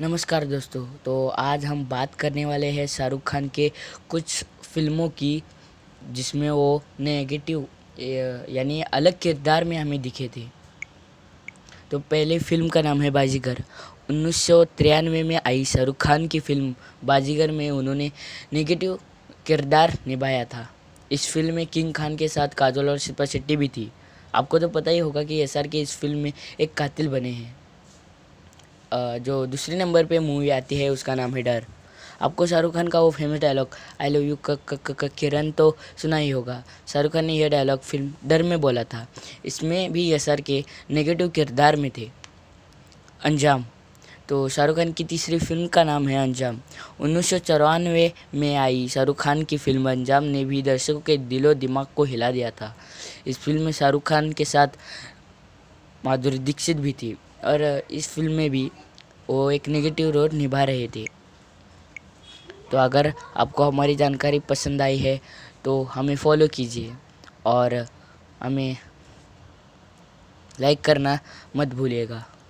नमस्कार दोस्तों तो आज हम बात करने वाले हैं शाहरुख खान के कुछ फ़िल्मों की, जिसमें वो नेगेटिव यानी अलग किरदार में हमें दिखे थे। तो पहले फ़िल्म का नाम है बाजीगर। उन्नीस सौ तिरानवे में आई शाहरुख खान की फ़िल्म बाजीगर में उन्होंने नेगेटिव किरदार निभाया था। इस फ़िल्म में किंग खान के साथ काजोल और शिल्पा शेट्टी भी थी। आपको तो पता ही होगा कि एस के इस फ़िल्म में एक कातिल बने हैं। जो दूसरे नंबर पे मूवी आती है, उसका नाम है डर। आपको शाहरुख खान का वो famous dialogue I love you Kiran तो सुना ही होगा। शाहरुख खान ने यह डायलॉग फ़िल्म डर में बोला था। इसमें भी एस आर के नेगेटिव किरदार में थे। अंजाम। तो शाहरुख खान की तीसरी फ़िल्म का नाम है अंजाम। उन्नीस सौ चौरानवे में आई शाहरुख खान की फ़िल्म अंजाम ने भी दर्शकों के दिलो दिमाग को हिला दिया था। इस फ़िल्म में शाहरुख खान के साथ माधुरी दीक्षित भी थी। और इस फ़िल्म में भी वो एक नेगेटिव रोल निभा रहे थे। तो अगर आपको हमारी जानकारी पसंद आई है तो हमें फॉलो कीजिए और हमें लाइक करना मत भूलिएगा।